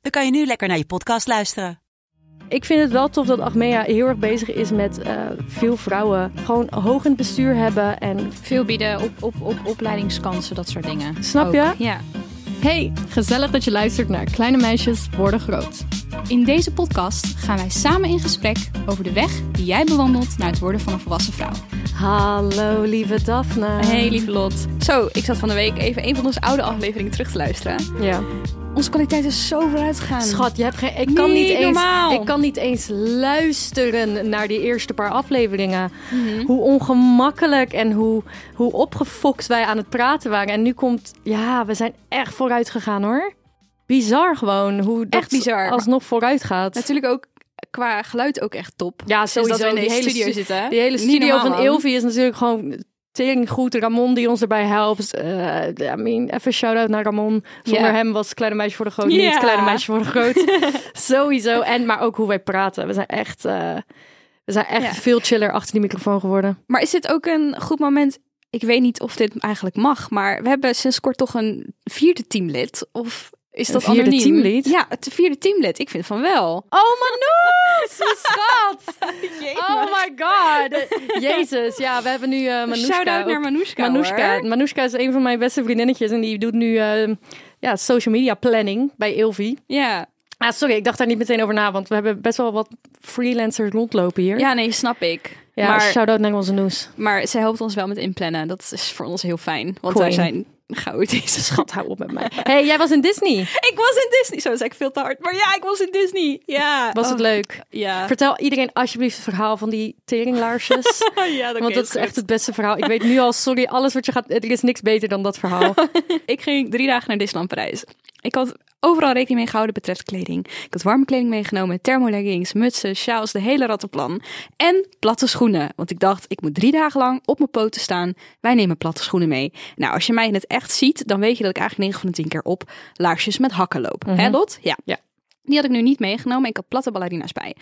dan kan je nu lekker naar je podcast luisteren. Ik vind het wel tof dat Achmea heel erg bezig is met eh, veel vrouwen gewoon hoog in het bestuur hebben. En Veel bieden op, op, op opleidingskansen, dat soort dingen. Snap Ook, je? Ja. Hey, gezellig dat je luistert naar Kleine Meisjes Worden Groot. In deze podcast gaan wij samen in gesprek over de weg die jij bewandelt naar het worden van een volwassen vrouw. Hallo lieve Daphne. Hey lieve Lot. Zo, ik zat van de week even een van onze oude afleveringen terug te luisteren. Ja. Onze kwaliteit is zo vooruit gegaan. Schat, je hebt geen, ik, kan Niet niet eens, normaal. ik kan niet eens luisteren naar die eerste paar afleveringen. Mhm. Hoe ongemakkelijk en hoe, hoe opgefokt wij aan het praten waren. En nu komt, ja, we zijn echt vooruit gegaan hoor. Bizar gewoon hoe dat Echt bizar. alsnog vooruit gaat. Natuurlijk ook qua geluid ook echt top. Ja, dat sowieso. we in Die deze hele studio stu- zitten. Die hele studio normaal, van. Ilvi is natuurlijk gewoon tering goed. Ramon die ons erbij helpt. Eh I mean, even shout-out naar Ramon. Zonder hem was Kleine Meisje voor de Groot niet Kleine Meisje voor de Groot. Sowieso. En maar ook hoe wij praten. We zijn echt, eh, we zijn echt Ja. veel chiller achter die microfoon geworden. Maar is dit ook een goed moment? Ik weet niet of dit eigenlijk mag, maar we hebben sinds kort toch een vierde teamlid. Of is Een dat vierde anoniem? teamlid? Ja, het vierde teamlid. Ik vind van wel. Oh, Manoes! Schat! Oh my god! Jezus, ja, we hebben nu uh, Manoushka. Shout-out naar Manoushka. Manoushka is een van mijn beste vriendinnetjes en die doet nu eh, ja, social media planning bij Ilvi. Ja. Ah, sorry, ik dacht daar niet meteen over na, want we hebben best wel wat freelancers rondlopen hier. ja, nee, snap ik. Ja maar, shout-out naar onze Noes. maar ze helpt ons wel met inplannen. Dat is voor ons heel fijn. Want Queen. wij zijn chaotisch. Schat, hou op met mij. hey, jij was in Disney. Ik was in Disney. Zo dat is echt veel te hard. Maar ja, ik was in Disney. Ja. Was het Oh, leuk? Ja. Vertel iedereen alsjeblieft het verhaal van die teringlaarsjes. ja, want dat is echt het beste verhaal. Ik weet nu al, sorry, alles wat je gaat... Er is niks beter dan dat verhaal. Ik ging drie dagen naar Disneyland Parijs. Ik had overal rekening mee gehouden betreft kleding. Ik had warme kleding meegenomen, thermoleggings, mutsen, sjaals, de hele rattenplan. En platte schoenen. Want ik dacht, ik moet drie dagen lang op mijn poten staan. Wij nemen platte schoenen mee. Nou, als je mij in het echt ziet, dan weet je dat ik eigenlijk 9 van de 10 keer op laarsjes met hakken loop. Hè, Lot? Ja. Ja. Die had ik nu niet meegenomen. Ik had platte ballerina's bij.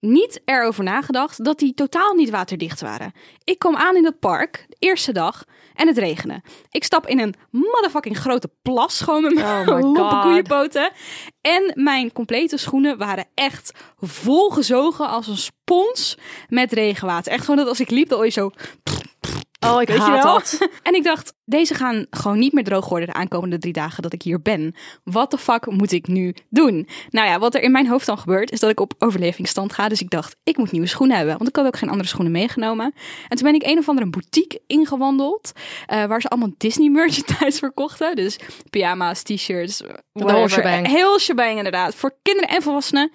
Niet erover nagedacht dat die totaal niet waterdicht waren. Ik kom aan in het park, de eerste dag, en het regende. Ik stap in een motherfucking grote plas, gewoon met Oh mijn lompe koeienpoten. En mijn complete schoenen waren echt volgezogen als een spons met regenwater. Echt gewoon dat als ik liep, dan je zo... Oh, ik Weet haat dat. En ik dacht, deze gaan gewoon niet meer droog worden de aankomende drie dagen dat ik hier ben. Wat de fuck moet ik nu doen? Nou ja, wat er in mijn hoofd dan gebeurt, is dat ik op overlevingsstand ga. Dus ik dacht, ik moet nieuwe schoenen hebben. Want ik had ook geen andere schoenen meegenomen. En toen ben ik een of andere boutique ingewandeld. eh, waar ze allemaal Disney merchandise verkochten. Dus pyjama's, t-shirts, whatever. Heel shebang inderdaad. Voor kinderen en volwassenen.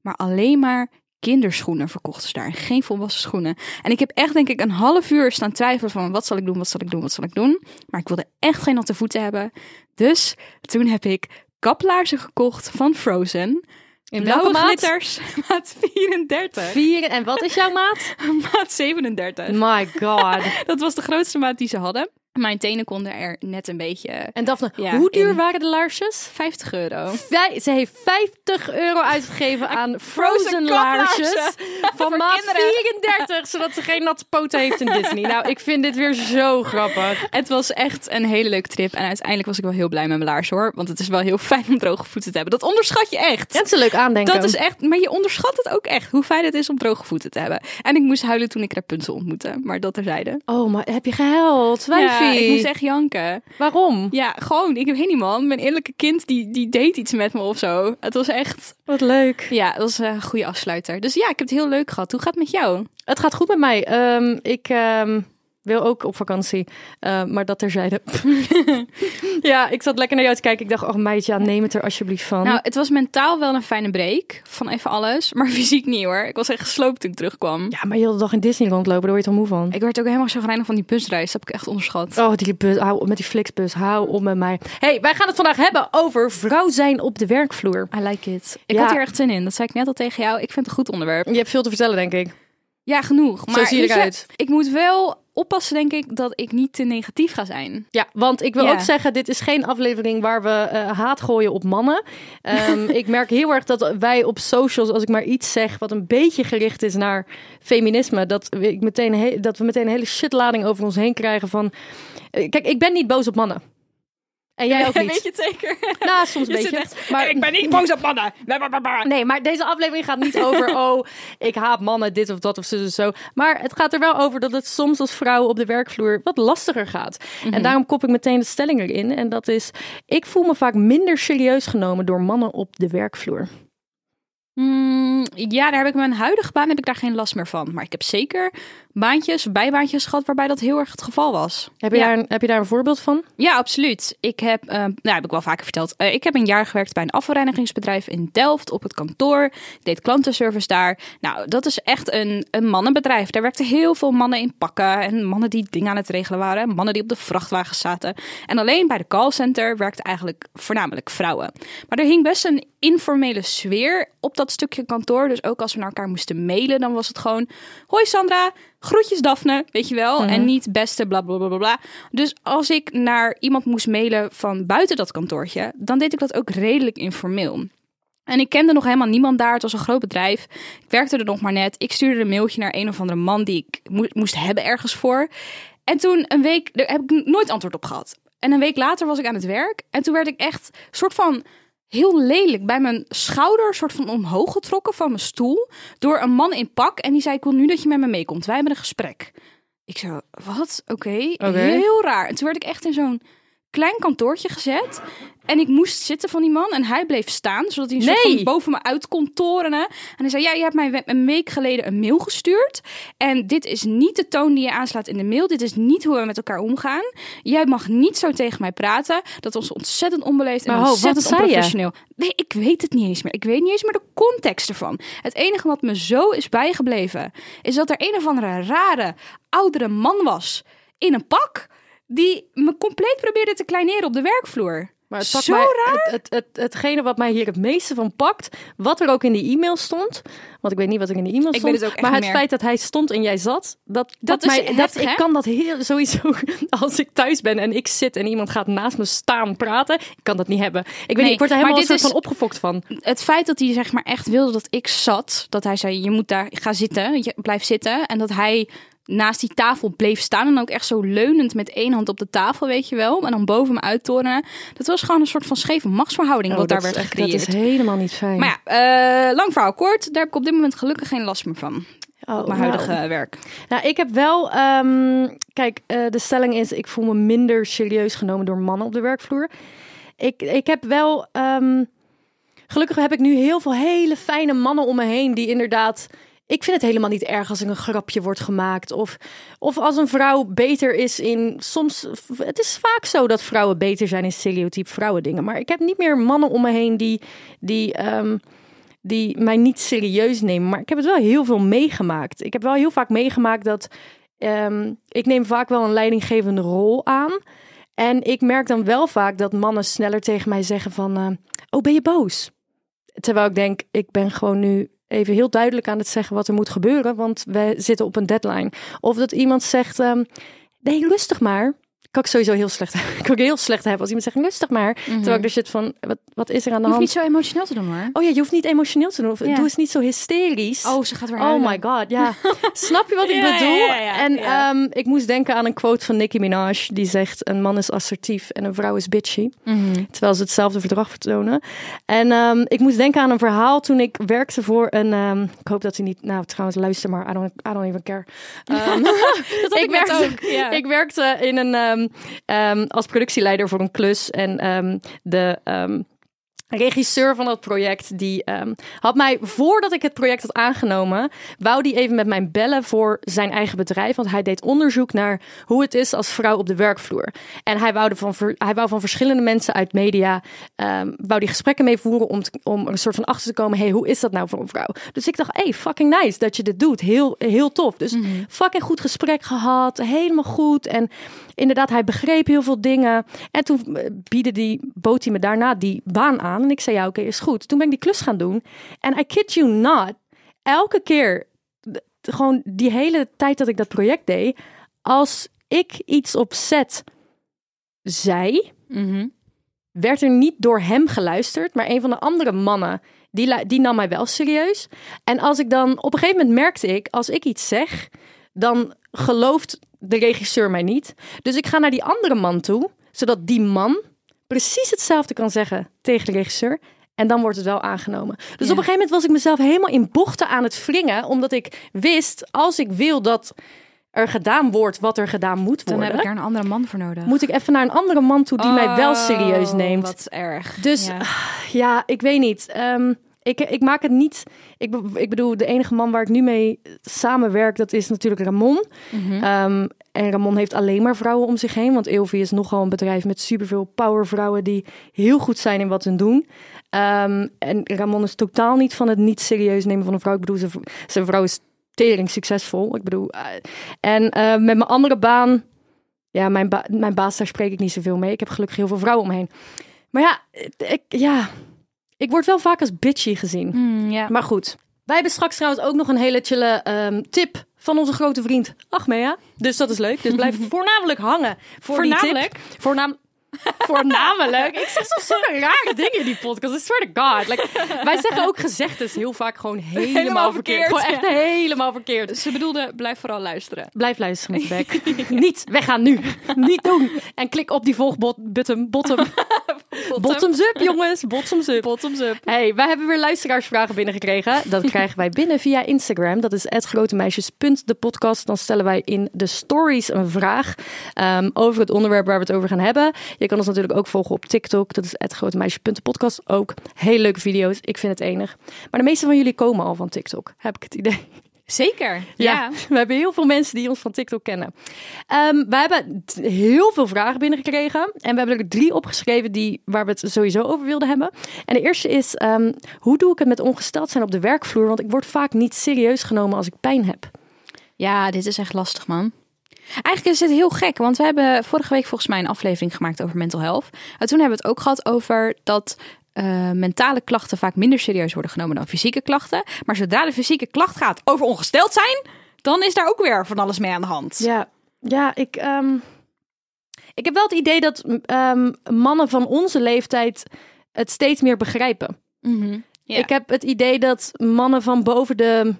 Maar alleen maar kinderschoenen verkochten ze daar. en Geen volwassen schoenen. En ik heb echt denk ik een half uur staan twijfelen van wat zal ik doen, wat zal ik doen, wat zal ik doen. Maar ik wilde echt geen natte voeten hebben. Dus toen heb ik kaplaarzen gekocht van Frozen. In Blauwe welke maat? glitters, maat 34. Vier. En wat is jouw maat? Maat 37. My god. Dat was de grootste maat die ze hadden. Mijn tenen konden er net een beetje... En Daphne, Ja, hoe duur in- waren de laarsjes? 50 euro. Vij- ze heeft 50 euro uitgegeven aan Frozen laarsjes van maat kinderen. 34, zodat ze geen natte poten heeft in Disney. Nou, ik vind dit weer zo grappig. Het was echt een hele leuke trip. En uiteindelijk was ik wel heel blij met mijn laars hoor. Want het is wel heel fijn om droge voeten te hebben. Dat onderschat je echt. Het is een leuk aandenken. Dat is echt, maar je onderschat het ook echt, hoe fijn het is om droge voeten te hebben. En ik moest huilen toen ik Rapunzel ontmoette, maar dat terzijde. Oh, maar heb je gehuild? Ja, Ik moest echt janken. Waarom? Ja, gewoon, ik weet niet man, mijn eerlijke kind die, die deed iets met me of zo. Het was echt, Wat leuk. ja, het was een goede afsluiter. Dus ja, ik heb het heel leuk gehad. Hoe gaat het met jou? Het gaat goed met mij. Ehm, ik, ehm, wil ook op vakantie. Uh, maar dat terzijde. ja, ik zat lekker naar jou te kijken. Ik dacht, oh meidje, ja, neem het er alsjeblieft van. Nou, het was mentaal wel een fijne break van even alles. Maar fysiek niet hoor. Ik was echt gesloopt toen ik terugkwam. Ja, maar je had dag in Disney rondlopen. Daar word je toch moe van? Ik werd ook helemaal chagrijnig van die busreis. Dat heb ik echt onderschat. Oh, die bus. Hou op met die Flixbus. Hou op met mij. hey, wij gaan het vandaag hebben over vrouw zijn op de werkvloer. I like it. Ik had hier echt zin in. Dat zei ik net al tegen jou. Ik vind het een goed onderwerp. Je hebt veel te vertellen, denk ik. Ja, genoeg. Maar Zo zie je eruit. Ik moet wel oppassen, denk ik, dat ik niet te negatief ga zijn. Ja, want ik wil ook zeggen, dit is geen aflevering waar we uh, haat gooien op mannen. Um, ik merk heel erg dat wij op socials, als ik maar iets zeg wat een beetje gericht is naar feminisme, dat, ik meteen dat we meteen een hele shitlading over ons heen krijgen van... Uh, kijk, ik ben niet boos op mannen. En jij ook niet. Weet je het zeker? Nou, soms een beetje. maar ik ben niet boos op mannen. Nee, maar deze aflevering gaat niet over, oh, ik haat mannen, dit of dat of zo, zo. Maar het gaat er wel over dat het soms als vrouw op de werkvloer wat lastiger gaat. En Mhm. daarom kop ik meteen de stelling erin. En dat is, ik voel me vaak minder serieus genomen door mannen op de werkvloer. Mm, ja, daar heb ik mijn huidige baan heb ik daar geen last meer van. Maar ik heb zeker baantjes, bijbaantjes gehad waarbij dat heel erg het geval was. Heb je, ja. daar, een, heb je daar een voorbeeld van? Ja, absoluut. Ik heb, uh, nou heb ik wel vaker verteld, uh, ik heb een jaar gewerkt bij een afvalreinigingsbedrijf in Delft op het kantoor. Ik deed klantenservice daar. Nou, dat is echt een, een mannenbedrijf. Daar werkten heel veel mannen in pakken en mannen die dingen aan het regelen waren. Mannen die op de vrachtwagen zaten. En alleen bij de callcenter werkten eigenlijk voornamelijk vrouwen. Maar er hing best een informele sfeer op dat stukje kantoor. Dus ook als we naar elkaar moesten mailen, dan was het gewoon... Hoi Sandra, groetjes Daphne, weet je wel. Mm -hmm. En niet beste bla bla bla bla. Dus als ik naar iemand moest mailen van buiten dat kantoortje... dan deed ik dat ook redelijk informeel. En ik kende nog helemaal niemand daar. Het was een groot bedrijf. Ik werkte er nog maar net. Ik stuurde een mailtje naar een of andere man die ik mo moest hebben ergens voor. En toen een week, daar heb ik nooit antwoord op gehad. En een week later was ik aan het werk. En toen werd ik echt soort van heel lelijk bij mijn schouder, soort van omhoog getrokken van mijn stoel. Door een man in pak. En die zei: Ik wil nu dat je met me meekomt. Wij hebben een gesprek. Ik zo, wat? Oké. Okay. Okay. Heel raar. En toen werd ik echt in zo'n klein kantoortje gezet. En ik moest zitten van die man. En hij bleef staan, zodat hij nee. van boven me uit kon torenen. En hij zei, ja, je hebt mij een week geleden een mail gestuurd. En dit is niet de toon die je aanslaat in de mail. Dit is niet hoe we met elkaar omgaan. Jij mag niet zo tegen mij praten. Dat was ontzettend onbeleefd en maar ontzettend wat onprofessioneel. Nee, ik weet het niet eens meer. Ik weet niet eens meer de context ervan. Het enige wat me zo is bijgebleven... is dat er een of andere rare, oudere man was in een pak... die me compleet probeerde te kleineren op de werkvloer. Maar het pakt Zo mij, raar. Het, het, het, hetgene wat mij hier het meeste van pakt, wat er ook in die e-mail stond, want ik weet niet wat er in de e-mail Ik stond, het maar het meer. feit dat hij stond en jij zat, dat, dat, is mij, dat heftig, ik hè? kan dat heel sowieso als ik thuis ben en ik zit en iemand gaat naast me staan praten, ik kan dat niet hebben. Ik weet Nee, niet, ik word er helemaal een soort van opgefokt van. Het feit dat hij zeg maar echt wilde dat ik zat, dat hij zei: je moet daar ga zitten, je blijf zitten, en dat hij naast die tafel bleef staan en ook echt zo leunend met één hand op de tafel, weet je wel, en dan boven me uittorenen. Dat was gewoon een soort van scheve machtsverhouding wat Oh, daar dat, werd echt, dat gecreëerd. is helemaal niet fijn. Maar ja, eh, lang verhaal kort, daar heb ik op dit moment gelukkig geen last meer van. Oh, op mijn nou. huidige werk. Nou, ik heb wel. ehm, kijk, eh, de stelling is: ik voel me minder serieus genomen door mannen op de werkvloer. Ik, ik heb wel. ehm, gelukkig heb ik nu heel veel hele fijne mannen om me heen die inderdaad. Ik vind het helemaal niet erg als er een grapje wordt gemaakt. Of, of als een vrouw beter is in. Soms. Het is vaak zo dat vrouwen beter zijn in stereotyp vrouwendingen. Maar ik heb niet meer mannen om me heen die. die ehm, die mij niet serieus nemen. Maar ik heb het wel heel veel meegemaakt. Ik heb wel heel vaak meegemaakt dat ehm, ik neem vaak wel een leidinggevende rol aan. En ik merk dan wel vaak dat mannen sneller tegen mij zeggen van... eh, oh, ben je boos? Terwijl ik denk, ik ben gewoon nu even heel duidelijk aan het zeggen wat er moet gebeuren. Want we zitten op een deadline. Of dat iemand zegt, ehm, nee, rustig maar. Kan ik sowieso heel slecht, kan ik heel slecht hebben als iemand zegt, rustig maar. Terwijl ik er zit van, wat, wat is er aan de Mhm. Je hoeft hand? niet zo emotioneel te doen hoor. Oh ja, je hoeft niet emotioneel te doen. Of Ja. doe eens niet zo hysterisch. Oh, ze gaat weer Oh my god, ja. Snap je wat ik Ja, bedoel? ja, en ehm, ik moest denken aan een quote van Nicki Minaj. Die zegt, een man is assertief en een vrouw is bitchy. Mhm. Terwijl ze hetzelfde verdrag vertonen. En ehm, ik moest denken aan een verhaal toen ik werkte voor een... ehm, ik hoop dat hij niet... Nou, trouwens, luister maar. I don't, I don't even care. Dat ik, ik, net werkte, ook. Ik werkte in een, ehm, ehm, als productieleider voor een klus. En ehm, de, regisseur van dat project, die ehm, had mij, voordat ik het project had aangenomen, wou die even met mij bellen voor zijn eigen bedrijf. Want hij deed onderzoek naar hoe het is als vrouw op de werkvloer. En hij wou, van, hij wou van verschillende mensen uit media, um, wou die gesprekken mee voeren om, om een soort van achter te komen, hey, hoe is dat nou voor een vrouw? Dus ik dacht, hey, fucking nice dat je dit doet. Heel, heel tof. Dus mm fucking goed gesprek gehad, helemaal goed. En inderdaad, hij begreep heel veel dingen. En toen eh, bieden die, bood hij me daarna die baan aan. En ik zei, ja, oké, is goed. Toen ben ik die klus gaan doen. En I kid you not, elke keer, gewoon die hele tijd dat ik dat project deed, als ik iets op set zei, mhm. werd er niet door hem geluisterd, maar een van de andere mannen, die, die nam mij wel serieus. En als ik dan, op een gegeven moment merkte ik, als ik iets zeg, dan gelooft de regisseur mij niet. Dus ik ga naar die andere man toe, zodat die man precies hetzelfde kan zeggen tegen de regisseur. En dan wordt het wel aangenomen. Dus op een gegeven moment was ik mezelf helemaal in bochten aan het wringen. Omdat ik wist, als ik wil dat er gedaan wordt wat er gedaan moet worden. Dan heb ik er een andere man voor nodig. Moet ik even naar een andere man toe die mij wel serieus oh, neemt. Wat erg. Dus ja, ik weet niet. Um, ik, ik maak het niet. Ik, ik bedoel, de enige man waar ik nu mee samenwerk, dat is natuurlijk Ramon. Mhm. Ehm, en Ramon heeft alleen maar vrouwen om zich heen. Want Ilvi is nogal een bedrijf met superveel powervrouwen die heel goed zijn in wat ze doen. Um, en Ramon is totaal niet van het niet serieus nemen van een vrouw. Ik bedoel, zijn vrouw is tering succesvol. Ik bedoel, uh, en uh, met mijn andere baan, ja, mijn, ba mijn baas, daar spreek ik niet zoveel mee. Ik heb gelukkig heel veel vrouwen omheen. Maar ja, ik, ja, ik word wel vaak als bitchy gezien. Mm. Maar goed. Wij hebben straks trouwens ook nog een hele chille um, tip van onze grote vriend Achmea. Dus dat is leuk. Dus blijf voornamelijk hangen voor voornamelijk? die tip. Voornamelijk? Voornamelijk. Ik zeg soms zulke rare dingen in die podcast. I swear to God. Like, wij zeggen ook gezegdes heel vaak gewoon helemaal, helemaal verkeerd. verkeerd. Gewoon echt helemaal verkeerd. Dus ze bedoelde, blijf vooral luisteren. Blijf luisteren met bek. Niet weggaan nu. Niet doen. En klik op die volgbutton. Bottom. Bottoms up, jongens. Bottoms up. Bottoms up. Hey, wij hebben weer luisteraarsvragen binnengekregen. Dat krijgen wij binnen via Instagram. Dat is @grotemeisjes.depodcast. Dan stellen wij in de stories een vraag um, over het onderwerp waar we het over gaan hebben. Je kan ons natuurlijk ook volgen op TikTok. Dat is @grotemeisjes.podcast. Ook hele leuke video's. Ik vind het enig. Maar de meeste van jullie komen al van TikTok. Heb ik het idee. Zeker. Ja, Ja. we hebben heel veel mensen die ons van TikTok kennen. Ehm we hebben heel veel vragen binnengekregen. En we hebben er drie opgeschreven die, waar we het sowieso over wilden hebben. En de eerste is, ehm, hoe doe ik het met ongesteld zijn op de werkvloer? Want ik word vaak niet serieus genomen als ik pijn heb. Ja, dit is echt lastig, man. Eigenlijk is het heel gek, want we hebben vorige week volgens mij een aflevering gemaakt over mental health. En toen hebben we het ook gehad over dat eh, mentale klachten vaak minder serieus worden genomen dan fysieke klachten. Maar zodra de fysieke klacht gaat over ongesteld zijn, dan is daar ook weer van alles mee aan de hand. Ja, ja ik, ehm, ik heb wel het idee dat ehm, mannen van onze leeftijd het steeds meer begrijpen. Mhm. Ik heb het idee dat mannen van boven de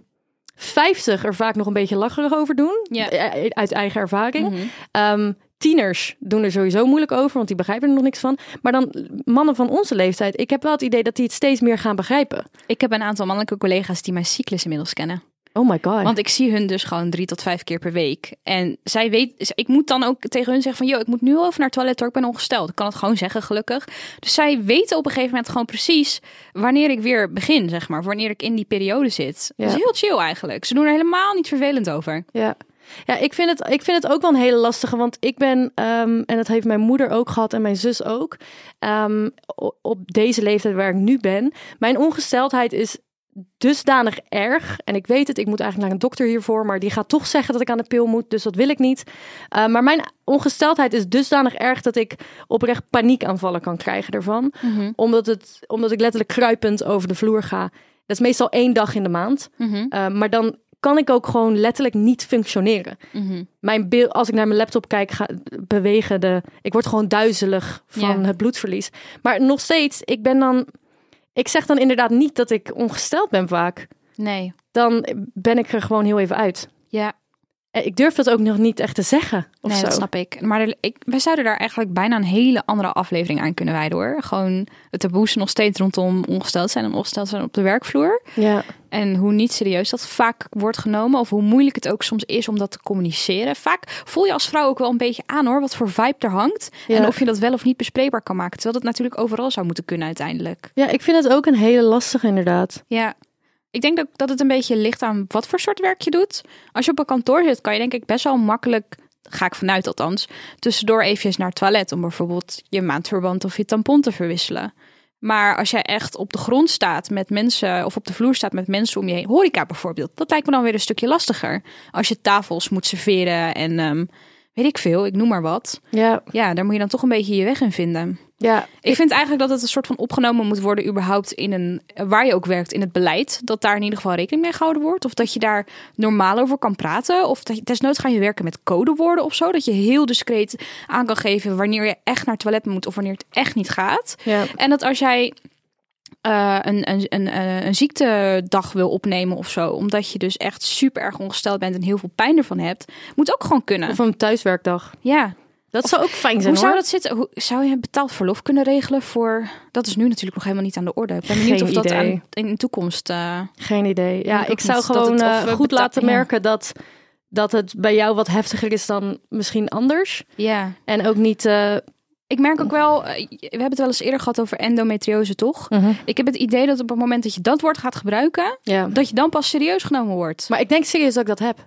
50 er vaak nog een beetje lacherig over doen. Ja. Eh, Uit eigen ervaring. Ehm, tieners doen er sowieso moeilijk over, want die begrijpen er nog niks van. Maar dan mannen van onze leeftijd, ik heb wel het idee dat die het steeds meer gaan begrijpen. Ik heb een aantal mannelijke collega's die mijn cyclus inmiddels kennen. Oh my god. Want ik zie hun dus gewoon drie tot vijf keer per week. En zij weet, ik moet dan ook tegen hun zeggen van, yo, ik moet nu even naar het toilet hoor, ik ben ongesteld. Ik kan het gewoon zeggen, gelukkig. Dus zij weten op een gegeven moment gewoon precies wanneer ik weer begin, zeg maar. Wanneer ik in die periode zit. Ja. Dat is heel chill eigenlijk. Ze doen er helemaal niet vervelend over. Ja. Ja, ik vind, het, ik vind het ook wel een hele lastige, want ik ben, ehm, en dat heeft mijn moeder ook gehad en mijn zus ook, ehm, op deze leeftijd waar ik nu ben, mijn ongesteldheid is dusdanig erg. En ik weet het, ik moet eigenlijk naar een dokter hiervoor, maar die gaat toch zeggen dat ik aan de pil moet, dus dat wil ik niet. Uh, maar mijn ongesteldheid is dusdanig erg dat ik oprecht paniekaanvallen kan krijgen ervan, omdat, het, omdat ik letterlijk kruipend over de vloer ga. Dat is meestal één dag in de maand. Mhm. Uh, maar dan kan ik ook gewoon letterlijk niet functioneren. Mhm. Mijn beeld, als ik naar mijn laptop kijk, ga bewegen de. Ik word gewoon duizelig van het bloedverlies. Maar nog steeds, ik ben dan. Ik zeg dan inderdaad niet dat ik ongesteld ben vaak. Nee. Dan ben ik er gewoon heel even uit. Ja. Eh, ik durf dat ook nog niet echt te zeggen. Of nee, zo. dat snap ik. Maar er- ik, wij zouden daar eigenlijk bijna een hele andere aflevering aan kunnen wijden hoor. Gewoon het taboes nog steeds rondom ongesteld zijn en ongesteld zijn op de werkvloer. Ja. En hoe niet serieus dat vaak wordt genomen. Of hoe moeilijk het ook soms is om dat te communiceren. Vaak voel je als vrouw ook wel een beetje aan hoor. Wat voor vibe er hangt. Ja. En of je dat wel of niet bespreekbaar kan maken. Terwijl dat natuurlijk overal zou moeten kunnen uiteindelijk. ja, ik vind het ook een hele lastige inderdaad. Ja. Ik denk dat, dat het een beetje ligt aan wat voor soort werk je doet. Als je op een kantoor zit, kan je denk ik best wel makkelijk, ga ik vanuit althans, tussendoor eventjes naar het toilet om bijvoorbeeld je maandverband of je tampon te verwisselen. Maar als jij echt op de grond staat met mensen of op de vloer staat met mensen om je heen, horeca bijvoorbeeld, dat lijkt me dan weer een stukje lastiger. Als je tafels moet serveren en ehm, weet ik veel, ik noem maar wat. Ja, Ja, daar moet je dan toch een beetje je weg in vinden. Ja. Ik vind eigenlijk dat het een soort van opgenomen moet worden, überhaupt in een waar je ook werkt in het beleid. Dat daar in ieder geval rekening mee gehouden wordt. Of dat je daar normaal over kan praten. Of dat je, desnoods ga je werken met codewoorden of zo. Dat je heel discreet aan kan geven wanneer je echt naar het toilet moet of wanneer het echt niet gaat. ja. En dat als jij eh, een, een, een, eh, een ziektedag wil opnemen of zo, omdat je dus echt super erg ongesteld bent en heel veel pijn ervan hebt, moet ook gewoon kunnen. Of een thuiswerkdag. ja. Dat zou ook fijn zijn Hoe zou dat zitten? Hoe, zou je betaald verlof kunnen regelen voor... Dat is nu natuurlijk nog helemaal niet aan de orde. Ik ben benieuwd Geen of dat idee. aan, in de toekomst... eh, Geen idee. Ja, ik zou dat gewoon het- eh, we goed laten ja. merken dat, dat het bij jou wat heftiger is dan misschien anders. ja. En ook niet... eh, Ik merk ook wel... eh, we hebben het wel eens eerder gehad over endometriose, toch? Ik heb het idee dat op het moment dat je dat woord gaat gebruiken... ja. dat je dan pas serieus genomen wordt. Maar ik denk serieus dat ik dat heb.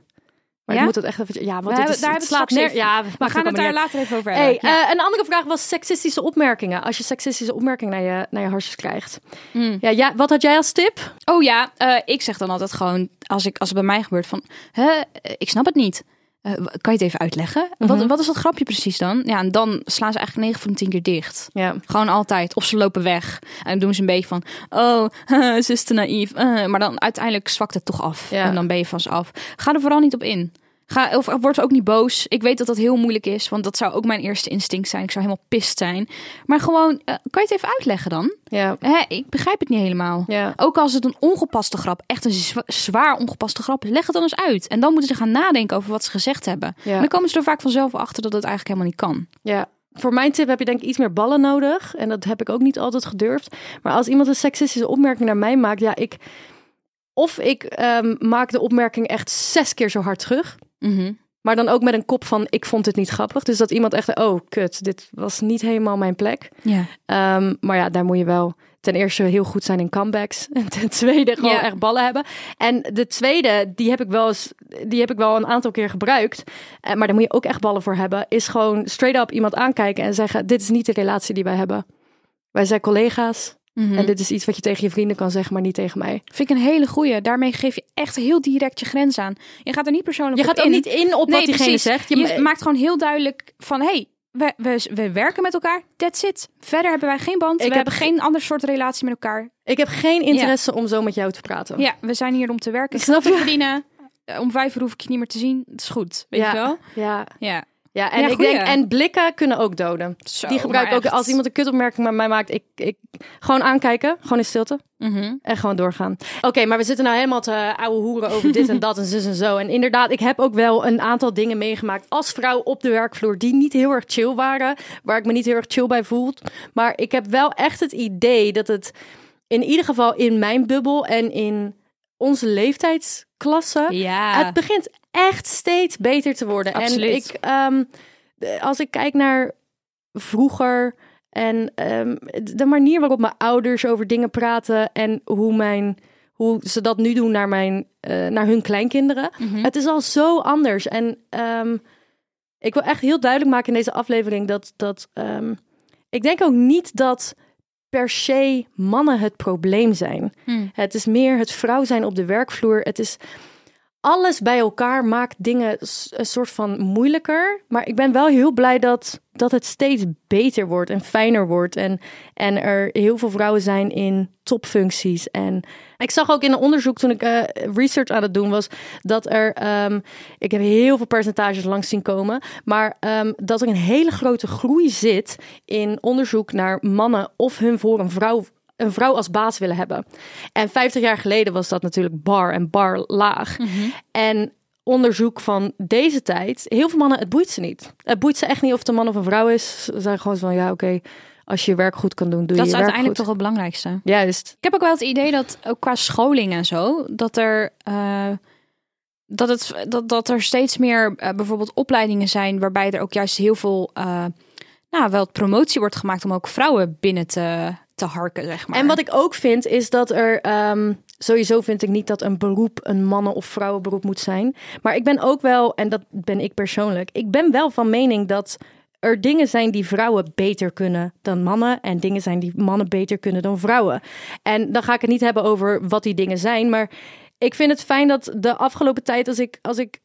Maar Ja? ik moet het echt even... Ja, want We het, is, daar het slaat neer... Ja, we gaan het daar later even over hebben. Hey, Ja. eh, een andere vraag was seksistische opmerkingen. Als je seksistische opmerkingen naar je, naar je harsjes krijgt. Hmm. Ja, ja, wat had jij als tip? Oh ja, eh, ik zeg dan altijd gewoon... Als, ik, als het bij mij gebeurt van... Hè, eh, ik snap het niet. Eh, kan je het even uitleggen? wat, Mhm. wat is dat grapje precies dan? Ja, en dan slaan ze eigenlijk 9 van de 10 keer dicht. Ja. Gewoon altijd. Of ze lopen weg. En dan doen ze een beetje van... Oh, ze is te naïef. eh, maar dan uiteindelijk zwakt het toch af. Ja. En dan ben je van ze af. Ga er vooral niet op in. Ga, of word ook niet boos. Ik weet dat dat heel moeilijk is. Want dat zou ook mijn eerste instinct zijn. Ik zou helemaal pist zijn. Maar gewoon, eh, kan je het even uitleggen dan? Ja. Hè, ik begrijp het niet helemaal. Ja. Ook als het een ongepaste grap, echt een zwa- zwaar ongepaste grap is, leg het dan eens uit. En dan moeten ze gaan nadenken over wat ze gezegd hebben. Ja. En dan komen ze er vaak vanzelf achter dat het eigenlijk helemaal niet kan. Ja, voor mijn tip heb je denk ik iets meer ballen nodig. En dat heb ik ook niet altijd gedurfd. Maar als iemand een seksistische opmerking naar mij maakt, ja, ik. Of ik ehm, maak de opmerking echt zes keer zo hard terug. Mhm. Maar dan ook met een kop van: ik vond het niet grappig. Dus dat iemand echt, oh kut, dit was niet helemaal mijn plek. Ja. Ehm, maar ja, daar moet je wel ten eerste heel goed zijn in comebacks. En ten tweede gewoon Ja. echt ballen hebben. En de tweede, die heb ik wel eens, die heb ik wel een aantal keer gebruikt. Eh, maar daar moet je ook echt ballen voor hebben. Is gewoon straight up iemand aankijken en zeggen: dit is niet de relatie die wij hebben. Wij zijn collega's. Mhm. En dit is iets wat je tegen je vrienden kan zeggen, maar niet tegen mij. Vind ik een hele goeie. Daarmee geef je echt heel direct je grens aan. Je gaat er niet persoonlijk Je op gaat ook in. niet in op Nee, wat diegene zegt. Je, maakt gewoon heel duidelijk van... hey, we, we, we werken met elkaar. That's it. Verder hebben wij geen band. Ik we heb hebben geen ander soort relatie met elkaar. ik heb geen interesse om zo met jou te praten. Ja, we zijn hier om te werken. Snap Snap te verdienen. Eh, Om vijf uur hoef ik je niet meer te zien. Dat is goed. Weet ja. je wel? Ja, Ja. Ja en Ja, ik denk, en blikken kunnen ook doden. Zo, Die gebruik ik maar ook echt. als iemand een kutopmerking met mij maakt. Ik, ik gewoon aankijken, gewoon in stilte. Mhm. En gewoon doorgaan. Oké, maar we zitten nou helemaal te ouwe hoeren over dit en dat en zus en zo. En inderdaad, ik heb ook wel een aantal dingen meegemaakt als vrouw op de werkvloer die niet heel erg chill waren. Waar ik me niet heel erg chill bij voel. Maar ik heb wel echt het idee dat het in ieder geval in mijn bubbel en in onze leeftijdsklasse... Ja. Het begint echt steeds beter te worden. Absoluut. En ik, ehm, als ik kijk naar vroeger en ehm, de manier waarop mijn ouders over dingen praten en hoe mijn hoe ze dat nu doen naar mijn eh, naar hun kleinkinderen. Mhm. Het is al zo anders. En ehm, ik wil echt heel duidelijk maken in deze aflevering dat dat ik denk ook niet dat per se mannen het probleem zijn. Hm. Het is meer het vrouw zijn op de werkvloer. Het is alles bij elkaar maakt dingen een soort van moeilijker. Maar ik ben wel heel blij dat, dat het steeds beter wordt en fijner wordt. En, en er heel veel vrouwen zijn in topfuncties. En ik zag ook in een onderzoek toen ik eh, research aan het doen was, dat er, ehm, ik heb heel veel percentages langs zien komen, maar ehm, dat er een hele grote groei zit in onderzoek naar mannen of hun voor een vrouw een vrouw als baas willen hebben. En 50 jaar geleden was dat natuurlijk bar en bar laag. En onderzoek van deze tijd. Heel veel mannen, het boeit ze niet. Het boeit ze echt niet of het een man of een vrouw is. Ze zijn gewoon van, ja, oké, als je je werk goed kan doen, doe Dat je is je werk uiteindelijk goed. toch het belangrijkste. Juist. Ik heb ook wel het idee dat ook qua scholing en zo, dat er, eh, dat het, dat, dat er steeds meer eh, bijvoorbeeld opleidingen zijn waarbij er ook juist heel veel, eh, nou wel promotie wordt gemaakt om ook vrouwen binnen te, te harken, zeg maar. En wat ik ook vind, is dat er... ehm, sowieso vind ik niet dat een beroep een mannen- of vrouwenberoep moet zijn. Maar ik ben ook wel, en dat ben ik persoonlijk... Ik ben wel van mening dat er dingen zijn die vrouwen beter kunnen dan mannen. En dingen zijn die mannen beter kunnen dan vrouwen. En dan ga ik het niet hebben over wat die dingen zijn. Maar ik vind het fijn dat de afgelopen tijd, als ik, als ik,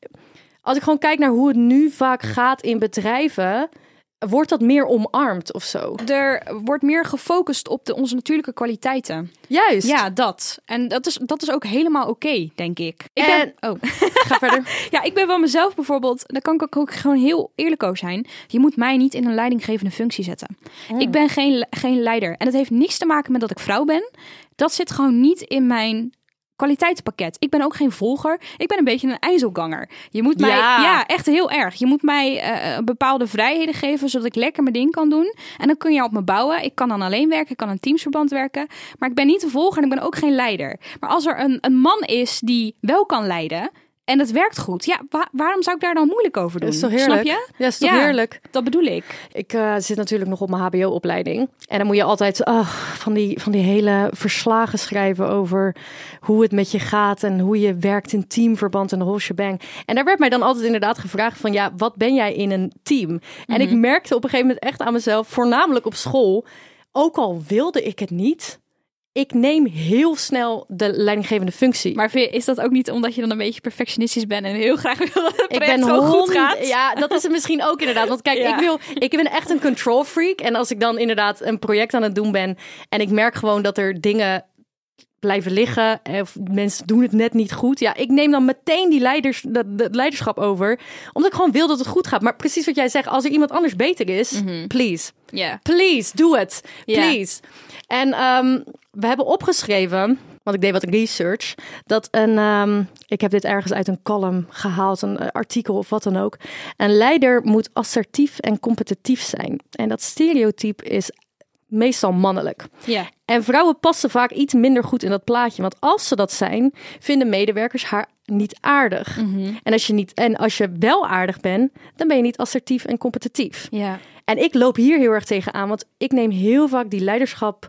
als ik gewoon kijk naar hoe het nu vaak gaat in bedrijven, wordt dat meer omarmd of zo. er wordt meer gefocust op de, onze natuurlijke kwaliteiten. Juist. Ja, dat. En dat is, dat is ook helemaal oké, denk ik. Ik En- ben, oh. Ga verder. Ja, ik ben van mezelf bijvoorbeeld, daar kan ik ook- ook gewoon heel eerlijk over zijn. Je moet mij niet in een leidinggevende functie zetten. Ik ben geen, geen leider. En dat heeft niks te maken met dat ik vrouw ben. Dat zit gewoon niet in mijn kwaliteitspakket. Ik ben ook geen volger. Ik ben een beetje een ijzelganger. Je moet mij, Ja. ja, echt heel erg. Je moet mij eh, bepaalde vrijheden geven, zodat ik lekker mijn ding kan doen. En dan kun je op me bouwen. Ik kan dan alleen werken, ik kan in teamsverband werken. Maar ik ben niet een volger en ik ben ook geen leider. Maar als er een, een man is die wel kan leiden en het werkt goed, ja, wa- waarom zou ik daar dan moeilijk over doen? Dat is toch heerlijk? Snap je? Ja, is toch Ja. heerlijk? Dat bedoel ik. Ik eh, zit natuurlijk nog op mijn HBO-opleiding. En dan moet je altijd ah, van, die, van die hele verslagen schrijven over hoe het met je gaat en hoe je werkt in teamverband en de whole shebang. En daar werd mij dan altijd inderdaad gevraagd van ja, wat ben jij in een team? En ik merkte op een gegeven moment echt aan mezelf, voornamelijk op school, ook al wilde ik het niet, ik neem heel snel de leidinggevende functie. Maar is dat ook niet omdat je dan een beetje perfectionistisch bent en heel graag wil dat het Ik ben gewoon goed gaat? Ja, dat is het misschien ook inderdaad. Want kijk, Ja. ik, wil, ik ben echt een control freak. En als ik dan inderdaad een project aan het doen ben en ik merk gewoon dat er dingen blijven liggen of mensen doen het net niet goed. Ja, ik neem dan meteen die leiders, dat, leiderschap over, omdat ik gewoon wil dat het goed gaat. Maar precies wat jij zegt, als er iemand anders beter is, please, Ja. please, doe het, Ja. please. En ehm, we hebben opgeschreven, want ik deed wat research, dat een, ehm, ik heb dit ergens uit een column gehaald, een eh, artikel of wat dan ook. Een leider moet assertief en competitief zijn. En dat stereotype is meestal mannelijk. Ja. En vrouwen passen vaak iets minder goed in dat plaatje. Want als ze dat zijn, vinden medewerkers haar niet aardig. En, als je niet, en als je wel aardig bent, dan ben je niet assertief en competitief. Ja. En ik loop hier heel erg tegenaan, want ik neem heel vaak die leiderschap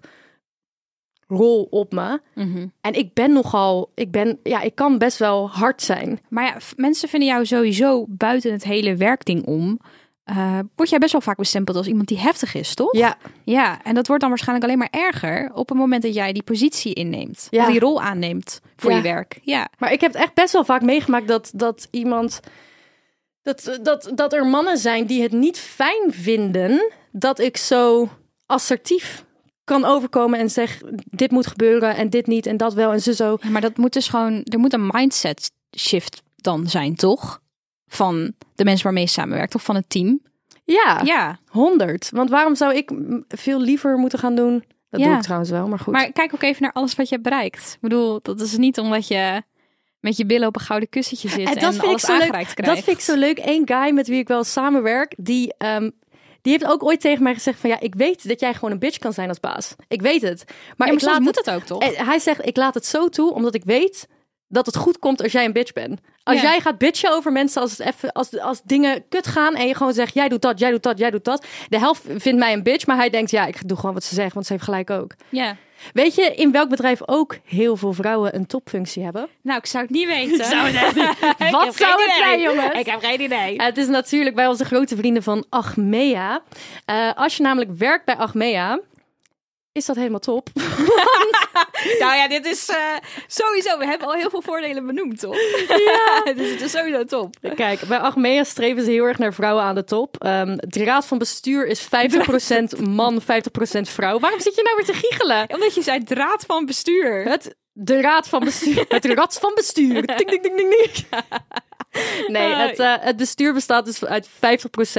rol op me. Mhm. En ik ben nogal, ik ben, ja, ik kan best wel hard zijn. Maar ja, mensen vinden jou sowieso buiten het hele werkding om. eh, word jij best wel vaak bestempeld als iemand die heftig is, toch? Ja, Ja, en dat wordt dan waarschijnlijk alleen maar erger op het moment dat jij die positie inneemt. Ja. Of die rol aanneemt voor Ja. je werk. Ja. maar ik heb het echt best wel vaak meegemaakt dat, dat iemand, dat, dat, dat er mannen zijn die het niet fijn vinden dat ik zo assertief kan overkomen en zeg dit moet gebeuren en dit niet en dat wel en ze zo. Ja, Maar dat moet dus gewoon, er moet een mindset shift dan zijn, toch? Van de mensen waarmee je samenwerkt of van het team. Ja, Ja, 100. Want waarom zou ik veel liever moeten gaan doen? Dat Ja. doe ik trouwens wel, maar goed. maar kijk ook even naar alles wat je hebt bereikt. Ik bedoel, dat is niet omdat je met je billen op een gouden kussentje zit en, En dat vind ik alles zo leuk. krijgt. Dat vind ik zo leuk. Eén guy met wie ik wel samenwerk, die, ehm, die heeft ook ooit tegen mij gezegd van ja, ik weet dat jij gewoon een bitch kan zijn als baas. Ik weet het. Maar, Maar, ik laat moet het, het ook, toch? En hij zegt, ik laat het zo toe, omdat ik weet dat het goed komt als jij een bitch bent. Als Ja. jij gaat bitchen over mensen als, het even, als, als dingen kut gaan en je gewoon zegt, jij doet dat, jij doet dat, jij doet dat. De helft vindt mij een bitch, maar hij denkt, ja, ik doe gewoon wat ze zeggen, want ze heeft gelijk ook. Ja. Weet je in welk bedrijf ook heel veel vrouwen een topfunctie hebben? Nou, ik zou het niet weten. Wat zou het zijn, jongens? Ik heb geen idee. Uh, het is natuurlijk bij onze grote vrienden van Achmea. Uh, als je namelijk werkt bij Achmea, is dat helemaal top. Nou ja, dit is eh, sowieso. We hebben al heel veel voordelen benoemd, toch? Ja. dus het is sowieso top. Kijk, bij Achmea streven ze heel erg naar vrouwen aan de top. Um, de raad van bestuur is 50% man, 50% vrouw. Waarom zit je nou weer te giechelen? Omdat je zei draad van bestuur. Het, de raad van bestuur. Het rad van bestuur. Ding, ding, ding, ding, ding. Nee, het, uh, het bestuur bestaat dus uit 50%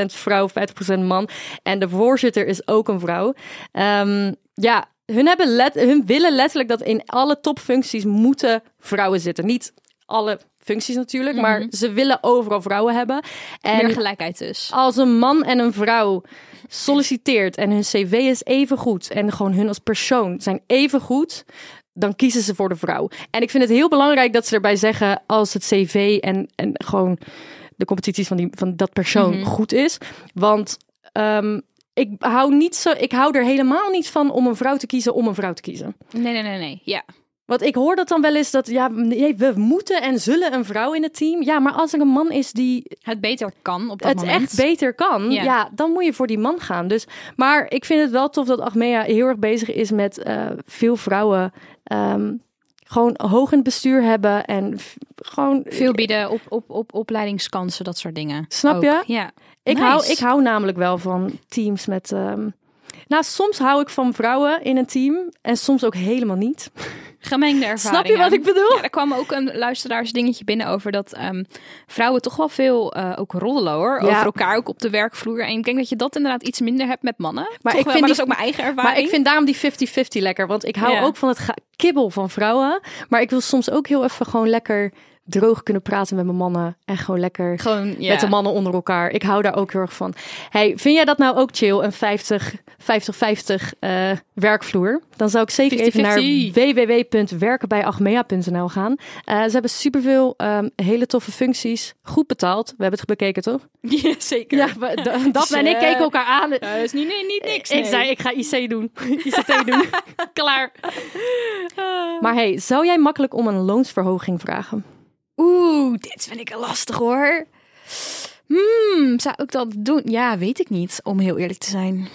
vrouw, 50% man. En de voorzitter is ook een vrouw. Um, ja, hun, hebben let, hun willen letterlijk dat in alle topfuncties moeten vrouwen zitten. Niet alle functies natuurlijk, maar ze willen overal vrouwen hebben. En Meer gelijkheid dus. als een man en een vrouw solliciteert en hun cv is even goed en gewoon hun als persoon zijn even goed, dan kiezen ze voor de vrouw. En ik vind het heel belangrijk dat ze erbij zeggen als het cv en, en gewoon de competities van, die, van dat persoon Mhm. goed is. Want ehm, ik hou niet zo, ik hou er helemaal niet van om een vrouw te kiezen om een vrouw te kiezen. Nee, nee, nee, nee. Ja. Want ik hoor dat dan wel eens dat ja, nee, we moeten en zullen een vrouw in het team. Ja, maar als er een man is die Het beter kan op dat het moment. echt beter kan, Ja. ja. dan moet je voor die man gaan. Dus, maar ik vind het wel tof dat Achmea heel erg bezig is met eh, veel vrouwen ehm, gewoon hoog in het bestuur hebben en gewoon Veel bieden op, op, op opleidingskansen, dat soort dingen. Snap Ook. je? Ja. Ik, Nice. hou, ik hou namelijk wel van teams met. ehm, nou, soms hou ik van vrouwen in een team en soms ook helemaal niet. Gemengde ervaringen. Snap je wat ik bedoel? Ja, er kwam ook een luisteraarsdingetje binnen over dat ehm, vrouwen toch wel veel eh, ook roddelen hoor. Ja. Over elkaar ook op de werkvloer. En ik denk dat je dat inderdaad iets minder hebt met mannen. Maar Toch ik wel, vind maar die- dat is ook mijn eigen ervaring. Maar ik vind daarom die 50-50 lekker. Want ik hou Ja. ook van het kibbel van vrouwen. Maar ik wil soms ook heel even gewoon lekker droog kunnen praten met mijn mannen. En gewoon lekker gewoon ja. met de mannen onder elkaar. Ik hou daar ook heel erg van. Hey, vind jij dat nou ook chill? Een 50, 50-50 eh, werkvloer? Dan zou ik zeker even naar 50-50. www.werkenbijachmea.nl gaan. Eh, ze hebben superveel ehm, hele toffe functies. Goed betaald. We hebben het bekeken, toch? Ja, zeker. Ja, we- Daphne en ik eh, keken elkaar aan. Dat is niet, niet, niet niks. Ik zei, ik ga IC doen. ICT doen. Klaar. Maar hey, zou jij makkelijk om een loonsverhoging vragen? Oeh, dit vind ik lastig hoor. Hmm, zou ik dat doen? Ja, weet ik niet, om heel eerlijk te zijn.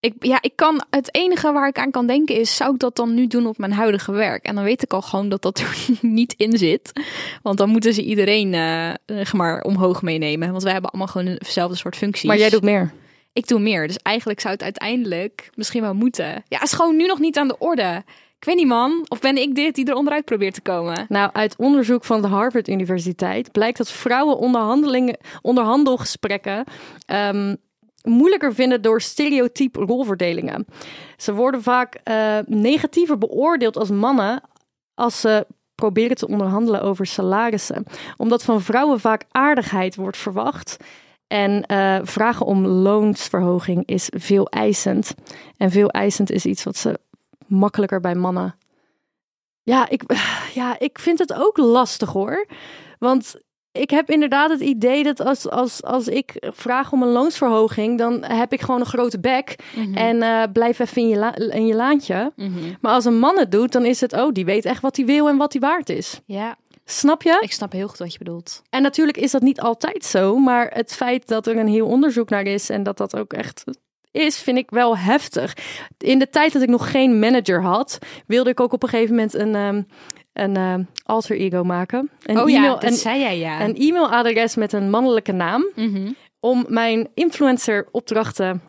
Ik, ja, ik kan, het enige waar ik aan kan denken is, zou ik dat dan nu doen op mijn huidige werk? En dan weet ik al gewoon dat dat er niet in zit. Want dan moeten ze iedereen eh, zeg maar, omhoog meenemen. Want wij hebben allemaal gewoon dezelfde soort functies. Maar jij doet meer. Ik doe meer. Dus eigenlijk zou het uiteindelijk misschien wel moeten. Ja, is gewoon nu nog niet aan de orde. Ik weet niet, man. Of ben ik dit die er onderuit probeert te komen? Nou, uit onderzoek van de Harvard Universiteit blijkt dat vrouwen onderhandelingen, onderhandelgesprekken ehm, moeilijker vinden door stereotype rolverdelingen. Ze worden vaak eh, negatiever beoordeeld als mannen als ze proberen te onderhandelen over salarissen. Omdat van vrouwen vaak aardigheid wordt verwacht. En eh, vragen om loonsverhoging is veel eisend. En veel eisend is iets wat ze makkelijker bij mannen ja, ik, ja, ik vind het ook lastig hoor. Want ik heb inderdaad het idee dat als, als, als ik vraag om een loonsverhoging, dan heb ik gewoon een grote bek. En eh, blijf even in je, la- in je laantje. Mhm. Maar als een man het doet, dan is het, oh, die weet echt wat hij wil en wat hij waard is. Ja, Snap je? ik snap heel goed wat je bedoelt. En natuurlijk is dat niet altijd zo, maar het feit dat er een heel onderzoek naar is en dat dat ook echt is, vind ik wel heftig. In de tijd dat ik nog geen manager had, wilde ik ook op een gegeven moment een, ehm, een ehm, alter ego maken. Een oh e-mail, ja, dat een, zei jij ja. een e-mailadres met een mannelijke naam Mhm. om mijn influencer opdrachten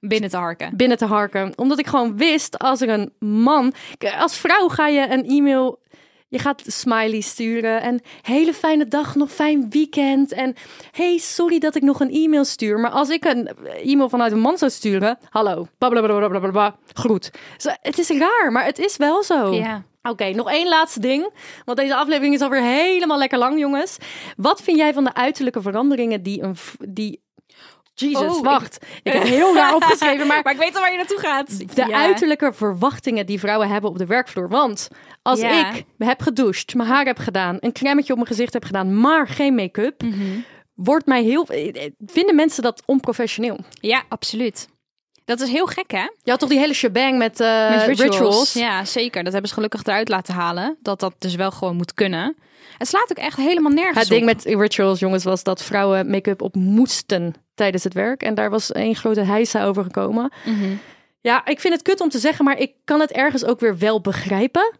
Binnen te harken. binnen te harken. Omdat ik gewoon wist, als er een man... Als vrouw ga je een e-mail... Je gaat smiley sturen en hele fijne dag, nog fijn weekend. En hey, sorry dat ik nog een e-mail stuur. Maar als ik een e-mail vanuit een man zou sturen... Hallo, blablabla, groet. Zo, het is raar, maar het is wel zo. Ja. Oké, nog één laatste ding. Want deze aflevering is alweer helemaal lekker lang, jongens. Wat vind jij van de uiterlijke veranderingen die een... Die... Jesus, Oh, wacht. Ik heb heel raar opgeschreven, maar Maar ik weet al waar je naartoe gaat. de uiterlijke verwachtingen die vrouwen hebben op de werkvloer. Want als Ja. ik heb gedoucht, mijn haar heb gedaan, een cremmetje op mijn gezicht heb gedaan, maar geen make-up, Mhm. wordt mij heel. Vinden mensen dat onprofessioneel? Ja, absoluut. Dat is heel gek, hè? Je had toch die hele shebang met, eh, Met rituals. Ja, zeker. Dat hebben ze gelukkig eruit laten halen. Dat dat dus wel gewoon moet kunnen. Het slaat ook echt helemaal nergens Het ding op. met rituals, jongens, was dat vrouwen make-up op moesten tijdens het werk. En daar was één grote heisa over gekomen. Mhm. Ja, ik vind het kut om te zeggen, maar ik kan het ergens ook weer wel begrijpen.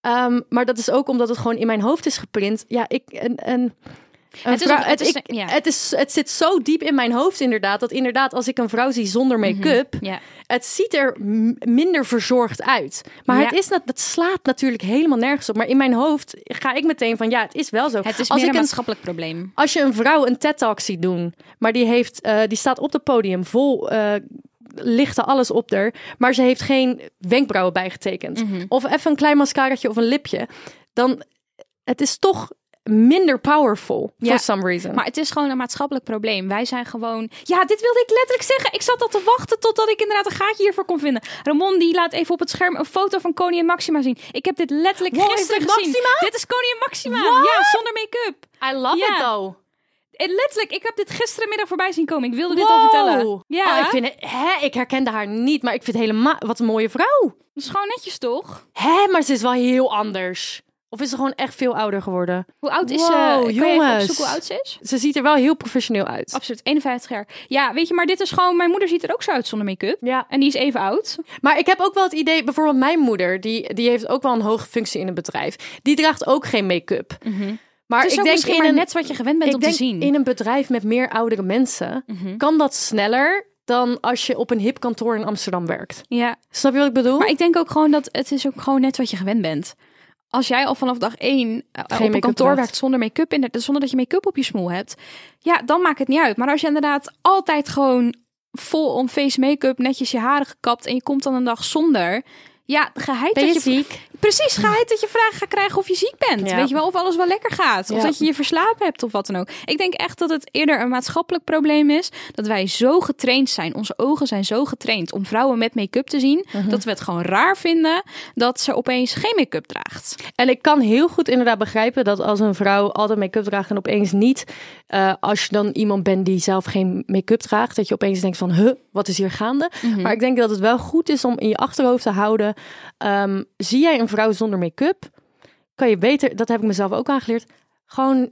Ehm, maar dat is ook omdat het gewoon in mijn hoofd is geprint. Ja, ik en, en Het is het is- ik- ja. het, is, het zit zo diep in mijn hoofd inderdaad, dat inderdaad als ik een vrouw zie zonder make-up, Ja. het ziet er minder verzorgd uit. Maar Ja. het, is, het slaat natuurlijk helemaal nergens op. Maar in mijn hoofd ga ik meteen van, ja, het is wel zo. Het is als meer ik een maatschappelijk probleem. als je een vrouw een TED-talk ziet doen, maar die, heeft, eh, die staat op het podium vol eh lichte alles op er, maar ze heeft geen wenkbrauwen bijgetekend. Mhm. Of even een klein mascaraatje of een lipje. Dan, het is toch minder powerful Ja, for some reason. Maar het is gewoon een maatschappelijk probleem. Wij zijn gewoon... Ja, dit wilde ik letterlijk zeggen. Ik zat al te wachten totdat ik inderdaad een gaatje hiervoor kon vinden. Ramon die laat even op het scherm een foto van Koningin Maxima zien. Ik heb dit letterlijk Wow, gisteren dit gezien. Maxima? Dit is Koningin Maxima. What? Ja, zonder make-up. I love Ja. it though. En letterlijk, ik heb dit gisterenmiddag voorbij zien komen. Ik wilde dit al vertellen. Ja, Oh, ik, vind het, hè, ik herkende haar niet, maar ik vind het helemaal... Wat een mooie vrouw. dat is gewoon netjes toch? Hè, maar ze is wel heel anders. Of is ze gewoon echt veel ouder geworden? Hoe oud is Wow, ze? Kan je even jongens. hoe oud ze is? Ze ziet er wel heel professioneel uit. Absoluut, 51 jaar. Ja, weet je, maar dit is gewoon... Mijn moeder ziet er ook zo uit zonder make-up. Ja. En die is even oud. Maar ik heb ook wel het idee, bijvoorbeeld mijn moeder, die, die heeft ook wel een hoge functie in een bedrijf. Die draagt ook geen make-up. Maar Het is ik ook denk misschien in maar een, net wat je gewend bent om te zien. in een bedrijf met meer oudere mensen, Mhm. kan dat sneller dan als je op een hip kantoor in Amsterdam werkt. Ja, Snap je wat ik bedoel? Maar ik denk ook gewoon dat het is ook gewoon net wat je gewend bent. Als jij al vanaf dag één eh, op een kantoor werkt zonder make-up, in de- zonder dat je make-up op je smoel hebt, ja, dan maakt het niet uit. Maar als je inderdaad altijd gewoon vol on face make-up, netjes je haren gekapt en je komt dan een dag zonder, ja, geheid ben dat je ziek? Precies, geheid dat je vragen gaat krijgen of je ziek bent. Ja. Weet je wel, of alles wel lekker gaat. Of Ja. dat je je verslapen hebt of wat dan ook. Ik denk echt dat het eerder een maatschappelijk probleem is. Dat wij zo getraind zijn. Onze ogen zijn zo getraind om vrouwen met make-up te zien. Mhm. Dat we het gewoon raar vinden dat ze opeens geen make-up draagt. En ik kan heel goed inderdaad begrijpen dat als een vrouw altijd make-up draagt en opeens niet, eh, als je dan iemand bent die zelf geen make-up draagt, dat je opeens denkt van, huh, wat is hier gaande? Mhm. Maar ik denk dat het wel goed is om in je achterhoofd te houden, ehm, zie jij een vrouw zonder make-up, kan je beter, dat heb ik mezelf ook aangeleerd, gewoon,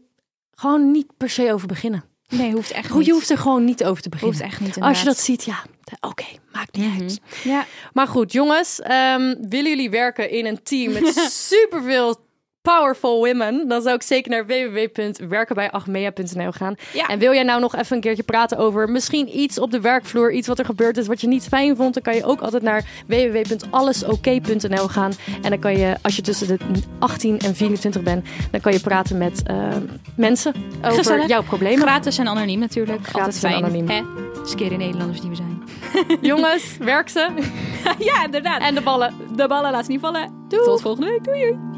gewoon niet per se over beginnen. Nee, hoeft echt Goed, niet. je hoeft er gewoon niet over te beginnen. Hoeft echt niet, Als je dat ziet, ja, oké, maakt niet uit. Ja, Maar goed, jongens, ehm, willen jullie werken in een team met superveel powerful women? Dan zou ik zeker naar www.werkenbijachmea.nl gaan. Ja. En wil jij nou nog even een keertje praten over misschien iets op de werkvloer, iets wat er gebeurd is wat je niet fijn vond, dan kan je ook altijd naar www.allesoké.nl gaan. En dan kan je, als je tussen de 18 en 24 bent, dan kan je praten met ehm, mensen over Gezellig. jouw problemen. gratis en anoniem natuurlijk. Gratis Altijd en fijn. anoniem. Hè? Skere Nederlanders die we zijn. jongens, werk ze. ja, inderdaad. En de ballen. de ballen laat ze niet vallen. Tot volgende week. Doei doei.